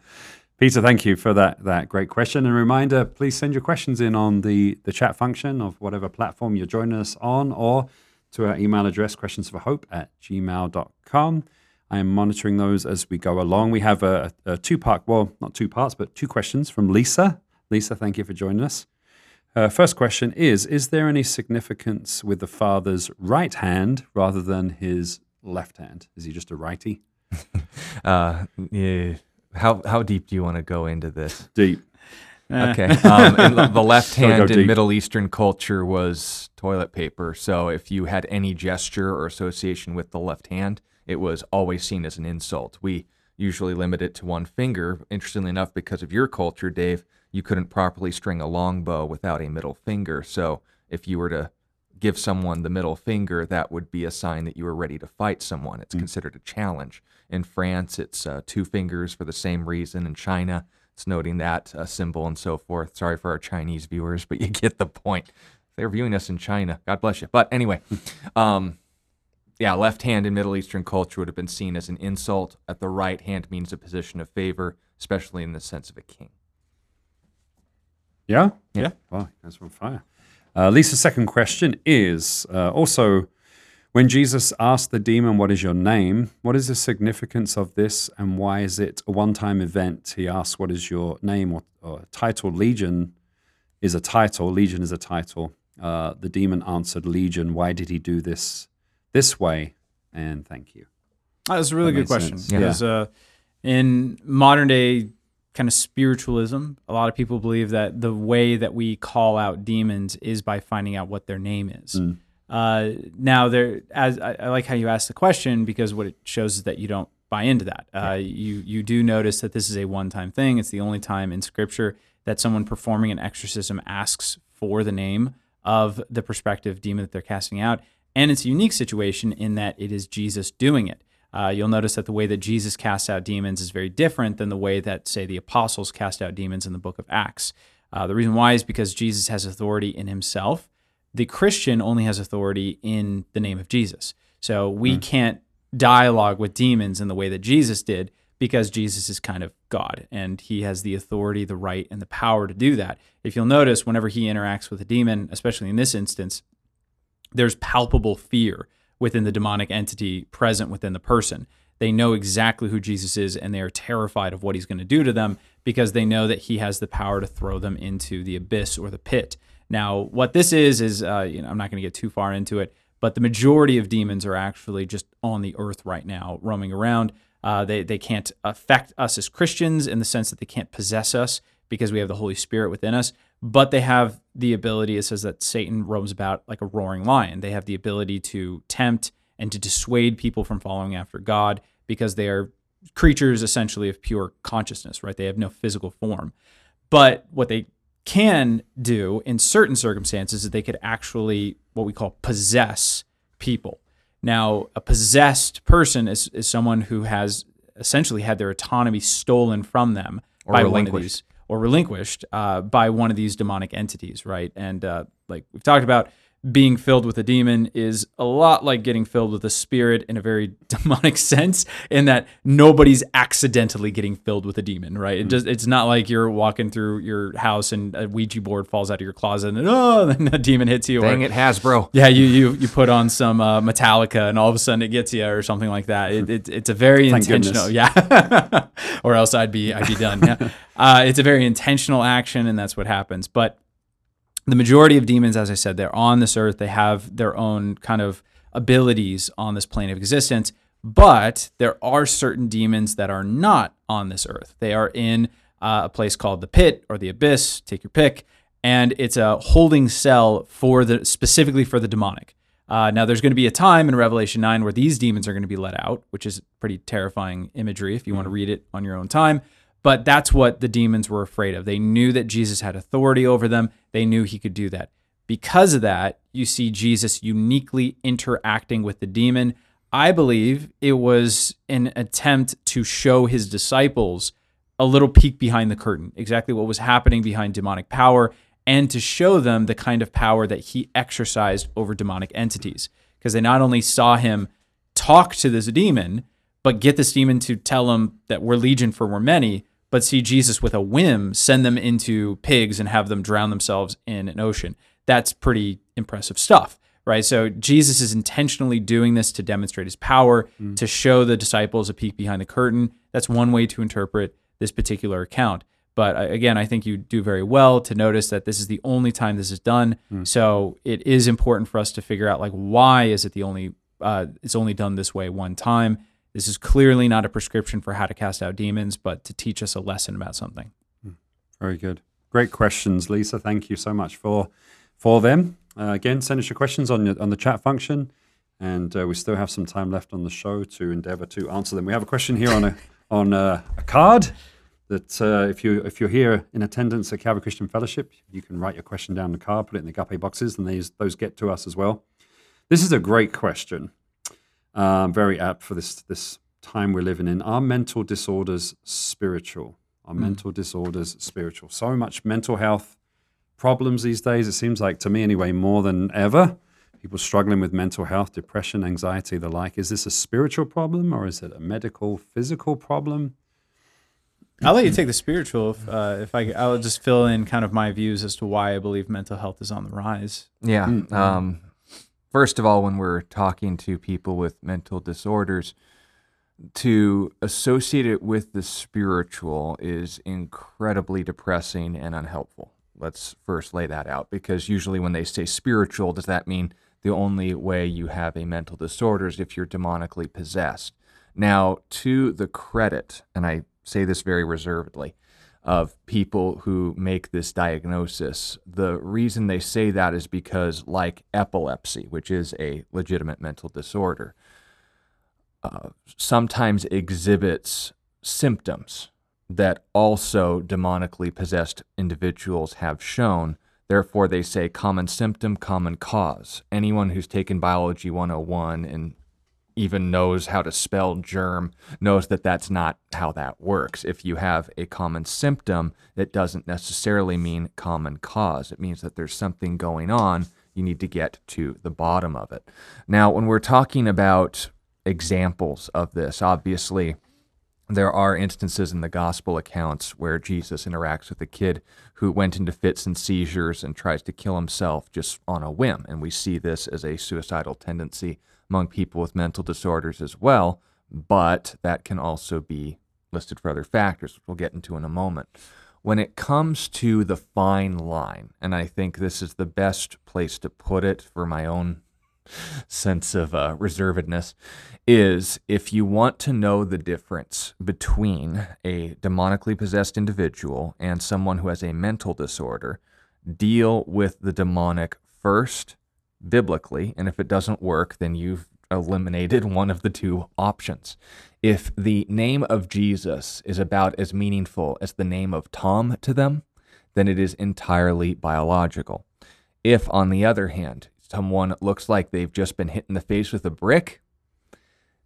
Peter, thank you for that that great question. And reminder, please send your questions in on the the chat function of whatever platform you're joining us on or to our email address, questionsforhope at gmail.com. I am monitoring those as we go along. We have a, a two part, well, not two parts, but two questions from Lisa. Lisa, thank you for joining us. Uh, first question is Is there any significance with the father's right hand rather than his left hand? Is he just a righty?
Uh, yeah. How, how deep do you want to go into this?
Deep.
Okay. Um, the, the left hand in. Middle Eastern culture was toilet paper. So if you had any gesture or association with the left hand, it was always seen as an insult. We usually limit it to one finger. Interestingly enough, because of your culture, Dave, you couldn't properly string a longbow without a middle finger. So if you were to give someone the middle finger, that would be a sign that you were ready to fight someone. It's considered a challenge. In France, it's uh, two fingers for the same reason. In China, noting that uh, symbol and so forth. Sorry for our Chinese viewers, but you get the point. They're viewing us in China. God bless you. But anyway, um, yeah, left hand in Middle Eastern culture would have been seen as an insult. At the right hand means a position of favor, especially in the sense of a king.
Yeah?
Yeah.
Wow, that's on fire. Uh, Lisa's second question is uh, also when Jesus asked the demon, What is your name? What is the significance of this and why is it a one time event? He asks, What is your name or, or title? Legion is a title, Legion is a title. Uh, the demon answered, Legion, why did he do this this way? And thank you.
Oh, that's a really
That
good question
sense.
because uh, in modern day kind of spiritualism, a lot of people believe that the way that we call out demons is by finding out what their name is.
Mm.
Uh, now, there, as I, I like how you asked the question because what it shows is that you don't buy into that. Uh, You you do notice that this is a one time thing. It's the only time in Scripture that someone performing an exorcism asks for the name of the prospective demon that they're casting out. And it's a unique situation in that it is Jesus doing it. Uh, you'll notice that the way that Jesus casts out demons is very different than the way that, say, the apostles cast out demons in the book of Acts. Uh, the reason why is because Jesus has authority in himself. The Christian only has authority in the name of Jesus. So we hmm. can't dialogue with demons in the way that Jesus did because Jesus is kind of God and he has the authority, the right, and the power to do that. If you'll notice, whenever he interacts with a demon, especially in this instance, there's palpable fear within the demonic entity present within the person. They know exactly who Jesus is and they are terrified of what he's going to do to them because they know that he has the power to throw them into the abyss or the pit. Now, what this is, is, uh, you know, I'm not going to get too far into it, but the majority of demons are actually just on the earth right now, roaming around. Uh, they, they can't affect us as Christians in the sense that they can't possess us because we have the Holy Spirit within us, but they have the ability, it says that Satan roams about like a roaring lion. They have the ability to tempt and to dissuade people from following after God because they are creatures essentially of pure consciousness, right? They have no physical form. But what they can do in certain circumstances is they could actually what we call possess people. Now, a possessed person is, is someone who has essentially had their autonomy stolen from them
Or
by one of
relinquished.
these or relinquished uh, by one of these demonic entities, right? And uh, like we've talked about, being filled with a demon is a lot like getting filled with a spirit in a very demonic sense in that nobody's accidentally getting filled with a demon right? It just it's not like you're walking through your house and a ouija board falls out of your closet and oh then a demon hits you
Dang
or,
it, Hasbro.
yeah you you you put on some uh, metallica and all of a sudden it gets you or something like that. It, it, it's a very
Thank
intentional
goodness.
yeah. Or else i'd be i'd be done yeah. Uh, it's a very intentional action and that's what happens. But the majority of demons, as I said, they're on this earth. They have their own kind of abilities on this plane of existence. But there are certain demons that are not on this earth. They are in uh, a place called the pit or the abyss. Take your pick, and it's a holding cell for the specifically for the demonic. Uh, now, there's going to be a time in Revelation 9 where these demons are going to be let out, which is pretty terrifying imagery if you want to read it on your own time. But that's what the demons were afraid of. They knew that Jesus had authority over them, they knew he could do that. Because of that, you see Jesus uniquely interacting with the demon. I believe it was an attempt to show his disciples a little peek behind the curtain, exactly what was happening behind demonic power, and to show them the kind of power that he exercised over demonic entities. Because they not only saw him talk to this demon, but get this demon to tell him that we're legion for we're many, but see Jesus with a whim send them into pigs and have them drown themselves in an ocean. That's pretty impressive stuff, right? So Jesus is intentionally doing this to demonstrate his power, to show the disciples a peek behind the curtain. That's one way to interpret this particular account. But uh, again, I think you do very well to notice that this is the only time this is done. So it is important for us to figure out like why is it the only uh, it's only done this way one time. This is clearly not a prescription for how to cast out demons, but to teach us a lesson about something.
Very good. Great questions, Lisa. Thank you so much for for them. Uh, again, send us your questions on on the chat function, and uh, we still have some time left on the show to endeavour to answer them. We have a question here on a on a, a card that uh, if you if you're here in attendance at Calvary Christian Fellowship, you can write your question down the card, put it in the Agape boxes, and these those get to us as well. This is a great question, um, very apt for this this time we're living in. Are mental disorders spiritual? Are mental disorders spiritual? So much mental health problems these days. It seems like to me anyway, more than ever. People struggling with mental health, depression, anxiety, the like. Is this a spiritual problem or is it a medical, physical problem?
I'll let you take the spiritual. If, uh, if I, I'll just fill in kind of my views as to why I believe mental health is on the rise.
Yeah. Um, first of all, when we're talking to people with mental disorders, to associate it with the spiritual is incredibly depressing and unhelpful. Let's first lay that out because usually when they say spiritual, does that mean the only way you have a mental disorder is if you're demonically possessed? Now, to the credit, and I say this very reservedly, of people who make this diagnosis. The reason they say that is because, like epilepsy, which is a legitimate mental disorder, uh, sometimes exhibits symptoms that also demonically possessed individuals have shown. Therefore, they say common symptom, common cause. Anyone who's taken Biology 101 and even knows how to spell germ knows that that's not how that works. If you have a common symptom, that doesn't necessarily mean common cause. It means that there's something going on. You need to get to the bottom of it. Now, when we're talking about examples of this, obviously, there are instances in the gospel accounts where Jesus interacts with a kid who went into fits and seizures and tries to kill himself just on a whim. And we see this as a suicidal tendency among people with mental disorders as well, but that can also be listed for other factors, which we'll get into in a moment. When it comes to the fine line, and I think this is the best place to put it for my own sense of uh, reservedness is if you want to know the difference between a demonically possessed individual and someone who has a mental disorder, deal with the demonic first biblically. And if it doesn't work, then you've eliminated one of the two options. If the name of Jesus is about as meaningful as the name of Tom to them, then it is entirely biological. If, on the other hand, someone looks like they've just been hit in the face with a brick,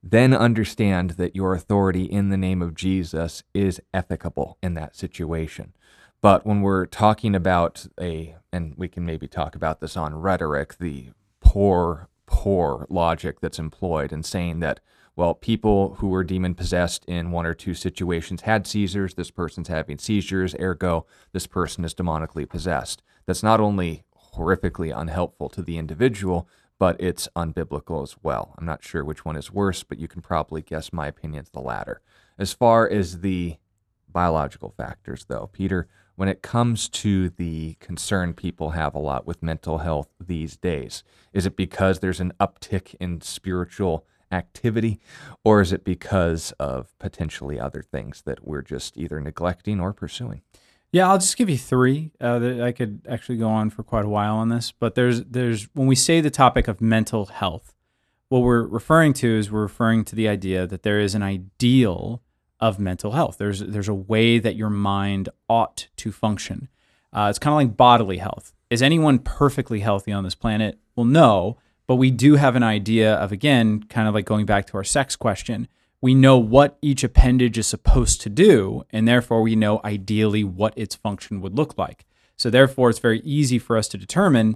then understand that your authority in the name of Jesus is ethicable in that situation. But when we're talking about a, and we can maybe talk about this on rhetoric, the poor, poor logic that's employed in saying that, well, people who were demon possessed in one or two situations had seizures. This person's having seizures, ergo, this person is demonically possessed. That's not only horrifically unhelpful to the individual, but it's unbiblical as well. I'm not sure which one is worse, but you can probably guess my opinion's the latter. As far as the biological factors, though, Peter, when it comes to the concern people have a lot with mental health these days, is it because there's an uptick in spiritual activity, or is it because of potentially other things that we're just either neglecting or pursuing?
Yeah, I'll just give you three. Uh, I could actually go on for quite a while on this, but there's there's when we say the topic of mental health, what we're referring to is we're referring to the idea that there is an ideal of mental health. There's there's a way that your mind ought to function. Uh, it's kind of like bodily health. Is anyone perfectly healthy on this planet? Well, no, but we do have an idea of again, kind of like going back to our sex question. We know what each appendage is supposed to do, and therefore we know ideally what its function would look like. So therefore, it's very easy for us to determine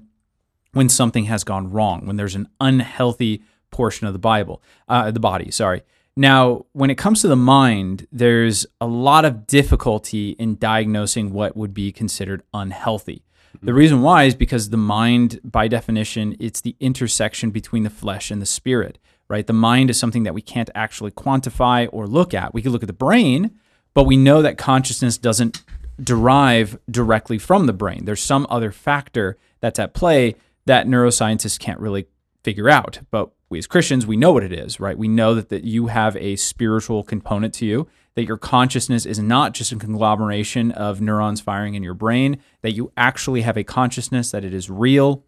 when something has gone wrong, when there's an unhealthy portion of the Bible, uh, the body. Sorry. Now, when it comes to the mind, there's a lot of difficulty in diagnosing what would be considered unhealthy. The mm-hmm. reason why is because the mind, by definition, it's the intersection between the flesh and the spirit, right? The mind is something that we can't actually quantify or look at. We can look at the brain, but we know that consciousness doesn't derive directly from the brain. There's some other factor that's at play that neuroscientists can't really figure out. But we as Christians, we know what it is, right? We know that, that you have a spiritual component to you, that your consciousness is not just a conglomeration of neurons firing in your brain, that you actually have a consciousness, that it is real,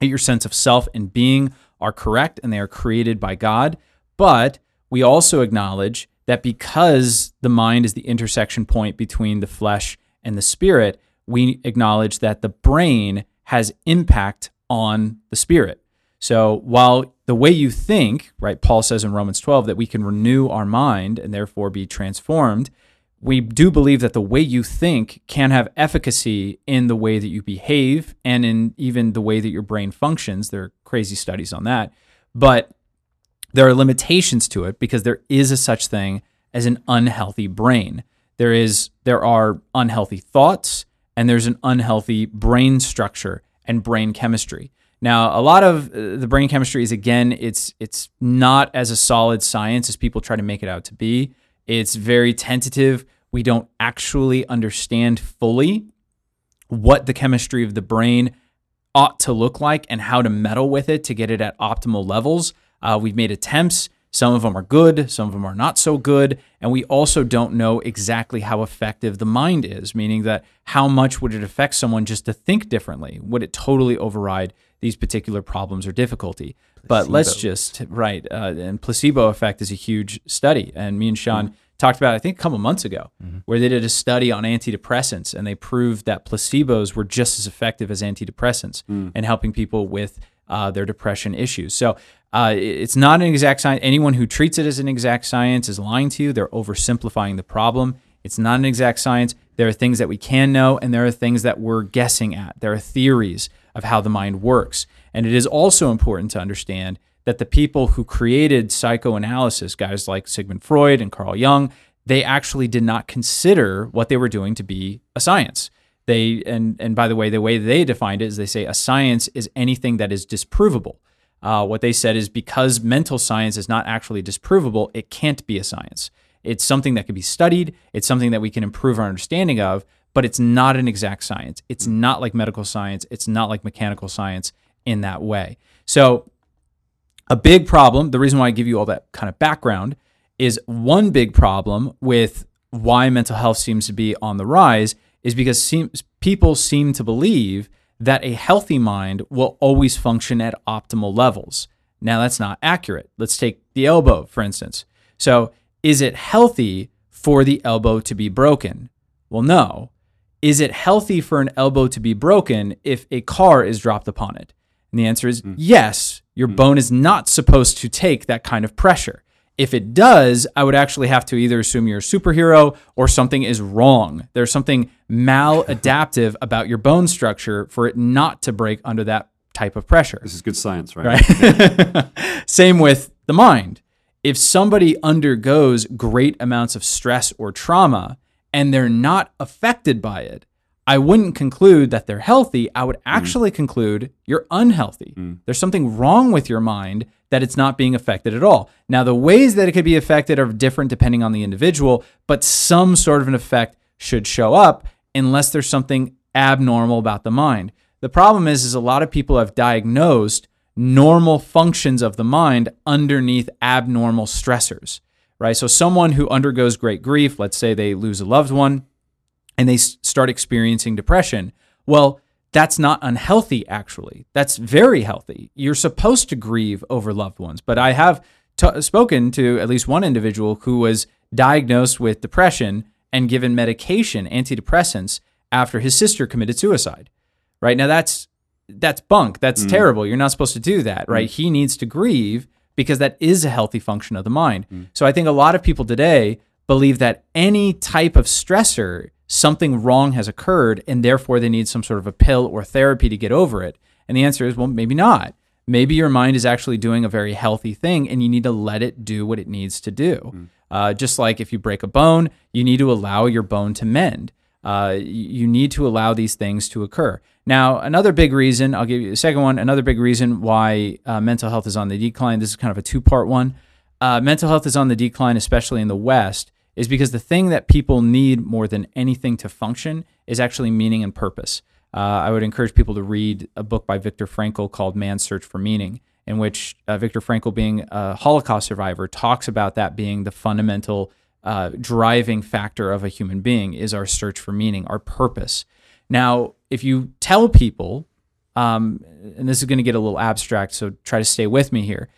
that your sense of self and being are correct and they are created by God. But we also acknowledge that because the mind is the intersection point between the flesh and the spirit, we acknowledge that the brain has impact on the spirit. So while the way you think, right, Paul says in Romans 12 that we can renew our mind and therefore be transformed, we do believe that the way you think can have efficacy in the way that you behave and in even the way that your brain functions. There are crazy studies on that. But there are limitations to it because there is a such thing as an unhealthy brain. There is there are unhealthy thoughts and there's an unhealthy brain structure and brain chemistry. Now, a lot of uh, the brain chemistry is again, it's it's not as a solid science as people try to make it out to be. It's very tentative. We don't actually understand fully what the chemistry of the brain ought to look like and how to meddle with it to get it at optimal levels. Uh, we've made attempts. Some of them are good, some of them are not so good. And we also don't know exactly how effective the mind is, meaning that how much would it affect someone just to think differently? Would it totally override these particular problems or difficulty? Placebo. But let's just, right. Uh, and placebo effect is a huge study. And me and Sean, mm-hmm talked about, I think, a couple months ago, mm-hmm. where they did a study on antidepressants and they proved that placebos were just as effective as antidepressants mm. in helping people with uh, their depression issues. So uh, it's not an exact science. Anyone who treats it as an exact science is lying to you. They're oversimplifying the problem. It's not an exact science. There are things that we can know, and there are things that we're guessing at. There are theories of how the mind works. And it is also important to understand that the people who created psychoanalysis, guys like Sigmund Freud and Carl Jung, they actually did not consider what they were doing to be a science. They and and by the way, the way they defined it is they say a science is anything that is disprovable. Uh, what they said is because mental science is not actually disprovable, it can't be a science. It's something that can be studied. It's something that we can improve our understanding of, but it's not an exact science. It's mm. not like medical science. It's not like mechanical science in that way. So a big problem, the reason why I give you all that kind of background is one big problem with why mental health seems to be on the rise is because seems, people seem to believe that a healthy mind will always function at optimal levels. Now, that's not accurate. Let's take the elbow, for instance. So, is it healthy for the elbow to be broken? Well, no. Is it healthy for an elbow to be broken if a car is dropped upon it? And the answer is mm. yes, your mm. bone is not supposed to take that kind of pressure. If it does, I would actually have to either assume you're a superhero or something is wrong. There's something maladaptive about your bone structure for it not to break under that type of pressure.
This is good science, right?
Right. Same with the mind. If somebody undergoes great amounts of stress or trauma and they're not affected by it, I wouldn't conclude that they're healthy. I would mm. actually conclude you're unhealthy. Mm. There's something wrong with your mind that it's not being affected at all. Now, the ways that it could be affected are different depending on the individual, but some sort of an effect should show up unless there's something abnormal about the mind. The problem is, is a lot of people have diagnosed normal functions of the mind underneath abnormal stressors, right? So someone who undergoes great grief, let's say they lose a loved one, and they start experiencing depression. Well, that's not unhealthy, actually. That's very healthy. You're supposed to grieve over loved ones. But I have t- spoken to at least one individual who was diagnosed with depression and given medication, antidepressants, after his sister committed suicide. Right now, that's that's bunk. That's mm. terrible. You're not supposed to do that, mm. right? He needs to grieve because that is a healthy function of the mind. So I think a lot of people today believe that any type of stressor, something wrong has occurred, and therefore they need some sort of a pill or therapy to get over it. And the answer is, well, maybe not. Maybe your mind is actually doing a very healthy thing and you need to let it do what it needs to do. Uh, just like if you break a bone, you need to allow your bone to mend. Uh, you need to allow these things to occur. Now, another big reason, I'll give you the second one, another big reason why uh, mental health is on the decline. This is kind of a two part one. Uh, mental health is on the decline, especially in the West, is because the thing that people need more than anything to function is actually meaning and purpose. Uh, I would encourage people to read a book by Viktor Frankl called Man's Search for Meaning, in which uh, Viktor Frankl, being a Holocaust survivor, talks about that being the fundamental uh, driving factor of a human being is our search for meaning, our purpose. Now, if you tell people, um, and this is going to get a little abstract, so try to stay with me here.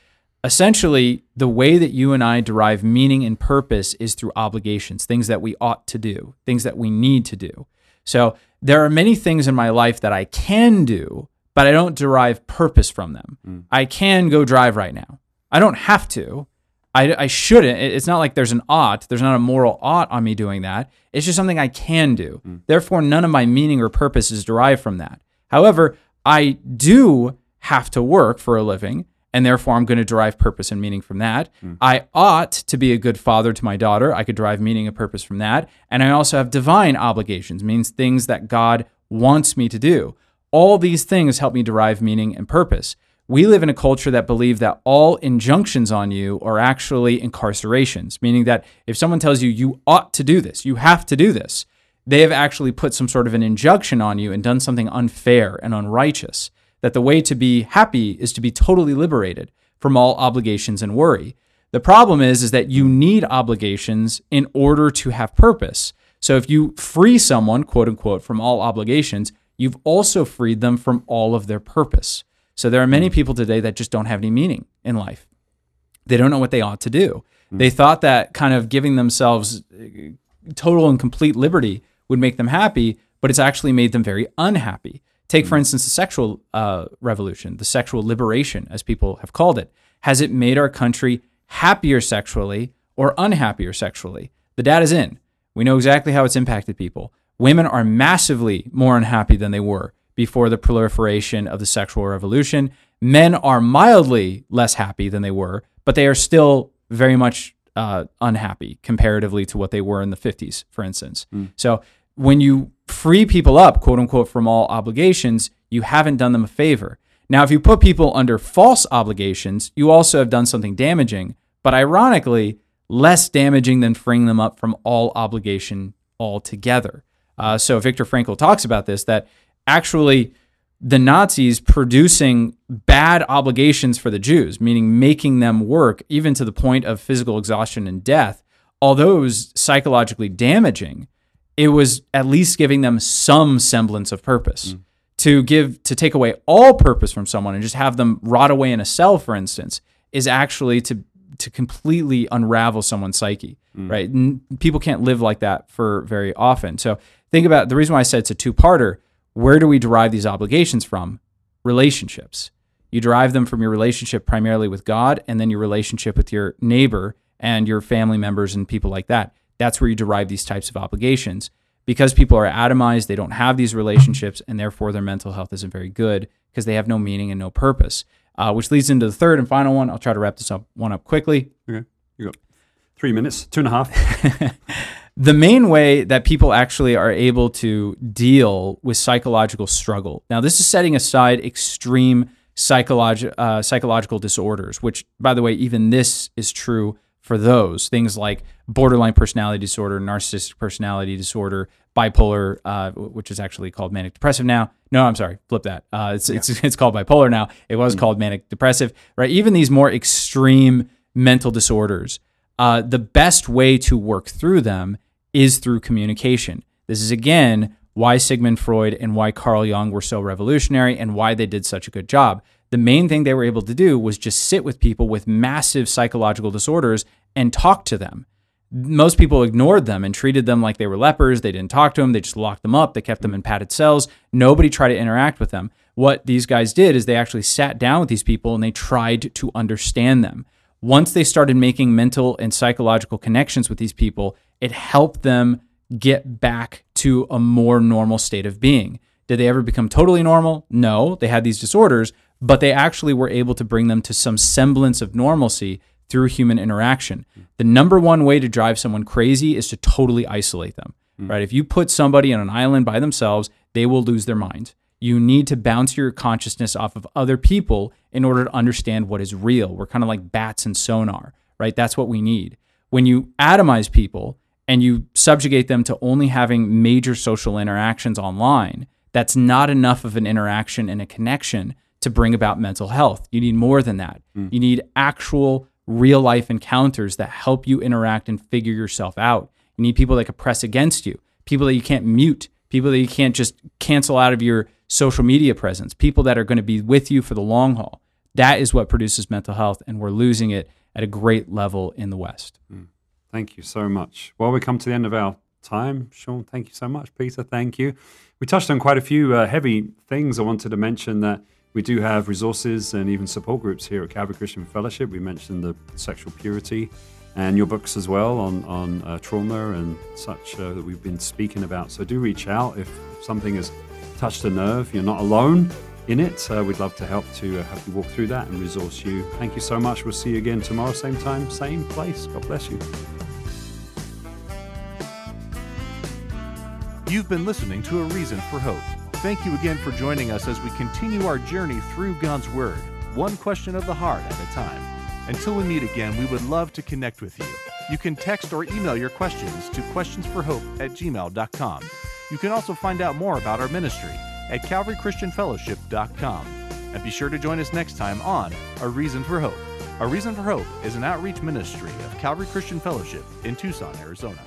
Essentially, the way that you and I derive meaning and purpose is through obligations, things that we ought to do, things that we need to do. So there are many things in my life that I can do, but I don't derive purpose from them. I can go drive right now. I don't have to. I, I shouldn't. It's not like there's an ought. There's not a moral ought on me doing that. It's just something I can do. Mm. Therefore, none of my meaning or purpose is derived from that. However, I do have to work for a living, and therefore I'm going to derive purpose and meaning from that. Mm. I ought to be a good father to my daughter. I could derive meaning and purpose from that. And I also have divine obligations, means things that God wants me to do. All these things help me derive meaning and purpose. We live in a culture that believe that all injunctions on you are actually incarcerations, meaning that if someone tells you you ought to do this, you have to do this, they have actually put some sort of an injunction on you and done something unfair and unrighteous. That the way to be happy is to be totally liberated from all obligations and worry. The problem is, is that you need obligations in order to have purpose. So if you free someone, quote unquote, from all obligations, you've also freed them from all of their purpose. So there are many people today that just don't have any meaning in life. They don't know what they ought to do. They thought that kind of giving themselves uh, total and complete liberty would make them happy, but it's actually made them very unhappy. Take, for instance, the sexual uh, revolution, the sexual liberation, as people have called it. Has it made our country happier sexually or unhappier sexually? The data's in. We know exactly how it's impacted people. Women are massively more unhappy than they were before the proliferation of the sexual revolution. Men are mildly less happy than they were, but they are still very much uh, unhappy comparatively to what they were in the 50s, for instance. So when you free people up, quote unquote, from all obligations, you haven't done them a favor. Now, if you put people under false obligations, you also have done something damaging, but ironically, less damaging than freeing them up from all obligation altogether. Uh, so Viktor Frankl talks about this that actually the Nazis producing bad obligations for the Jews, meaning making them work even to the point of physical exhaustion and death, although it was psychologically damaging, it was at least giving them some semblance of purpose. Mm. To give to take away all purpose from someone and just have them rot away in a cell, for instance, is actually to to completely unravel someone's psyche, mm. right? N- people can't live like that for very often. So think about the reason why I said it's a two-parter. Where do we derive these obligations from? Relationships. You derive them from your relationship primarily with God and then your relationship with your neighbor and your family members and people like that. That's where you derive these types of obligations. Because people are atomized, they don't have these relationships, and therefore their mental health isn't very good because they have no meaning and no purpose. Uh, which leads into the third and final one. I'll try to wrap this up one up quickly.
Okay. You got three minutes, two and a half.
the main way that people actually are able to deal with psychological struggle. Now, this is setting aside extreme psychologi- uh, psychological disorders, which, by the way, even this is true for those things like borderline personality disorder, narcissistic personality disorder, bipolar, uh, which is actually called manic depressive now. No, I'm sorry, flip that. Uh, it's, it's it's called bipolar now. It was mm called manic depressive, right? Even these more extreme mental disorders, uh, the best way to work through them is through communication. This is again why Sigmund Freud and why Carl Jung were so revolutionary and why they did such a good job. The main thing they were able to do was just sit with people with massive psychological disorders and talk to them. Most people ignored them and treated them like they were lepers. They didn't talk to them. They just locked them up. They kept them in padded cells. Nobody tried to interact with them. What these guys did is they actually sat down with these people and they tried to understand them. Once they started making mental and psychological connections with these people, it helped them get back to a more normal state of being. Did they ever become totally normal? No, they had these disorders, but they actually were able to bring them to some semblance of normalcy through human interaction. The number one way to drive someone crazy is to totally isolate them, mm. right? If you put somebody on an island by themselves, they will lose their mind. You need to bounce your consciousness off of other people in order to understand what is real. We're kind of like bats and sonar, right? That's what we need. When you atomize people and you subjugate them to only having major social interactions online, that's not enough of an interaction and a connection to bring about mental health. You need more than that. Mm. You need actual real life encounters that help you interact and figure yourself out. You need people that can press against you, people that you can't mute, people that you can't just cancel out of your social media presence, people that are going to be with you for the long haul. That is what produces mental health, and we're losing it at a great level in the West. Mm.
Thank you so much. Well, we come to the end of our time. Sean, thank you so much. Peter, thank you. We touched on quite a few uh, heavy things. I wanted to mention that we do have resources and even support groups here at Calvary Christian Fellowship. We mentioned the sexual purity and your books as well on, on uh, trauma and such uh, that we've been speaking about. So do reach out if something has touched a nerve. You're not alone in it. Uh, we'd love to help to uh, help you walk through that and resource you. Thank you so much. We'll see you again tomorrow, same time, same place. God bless you.
You've been listening to A Reason for Hope. Thank you again for joining us as we continue our journey through God's Word, one question of the heart at a time. Until we meet again, we would love to connect with you. You can text or email your questions to questionsforhope at gmail.com. You can also find out more about our ministry at calvarychristianfellowship.com. And be sure to join us next time on A Reason for Hope. A Reason for Hope is an outreach ministry of Calvary Christian Fellowship in Tucson, Arizona.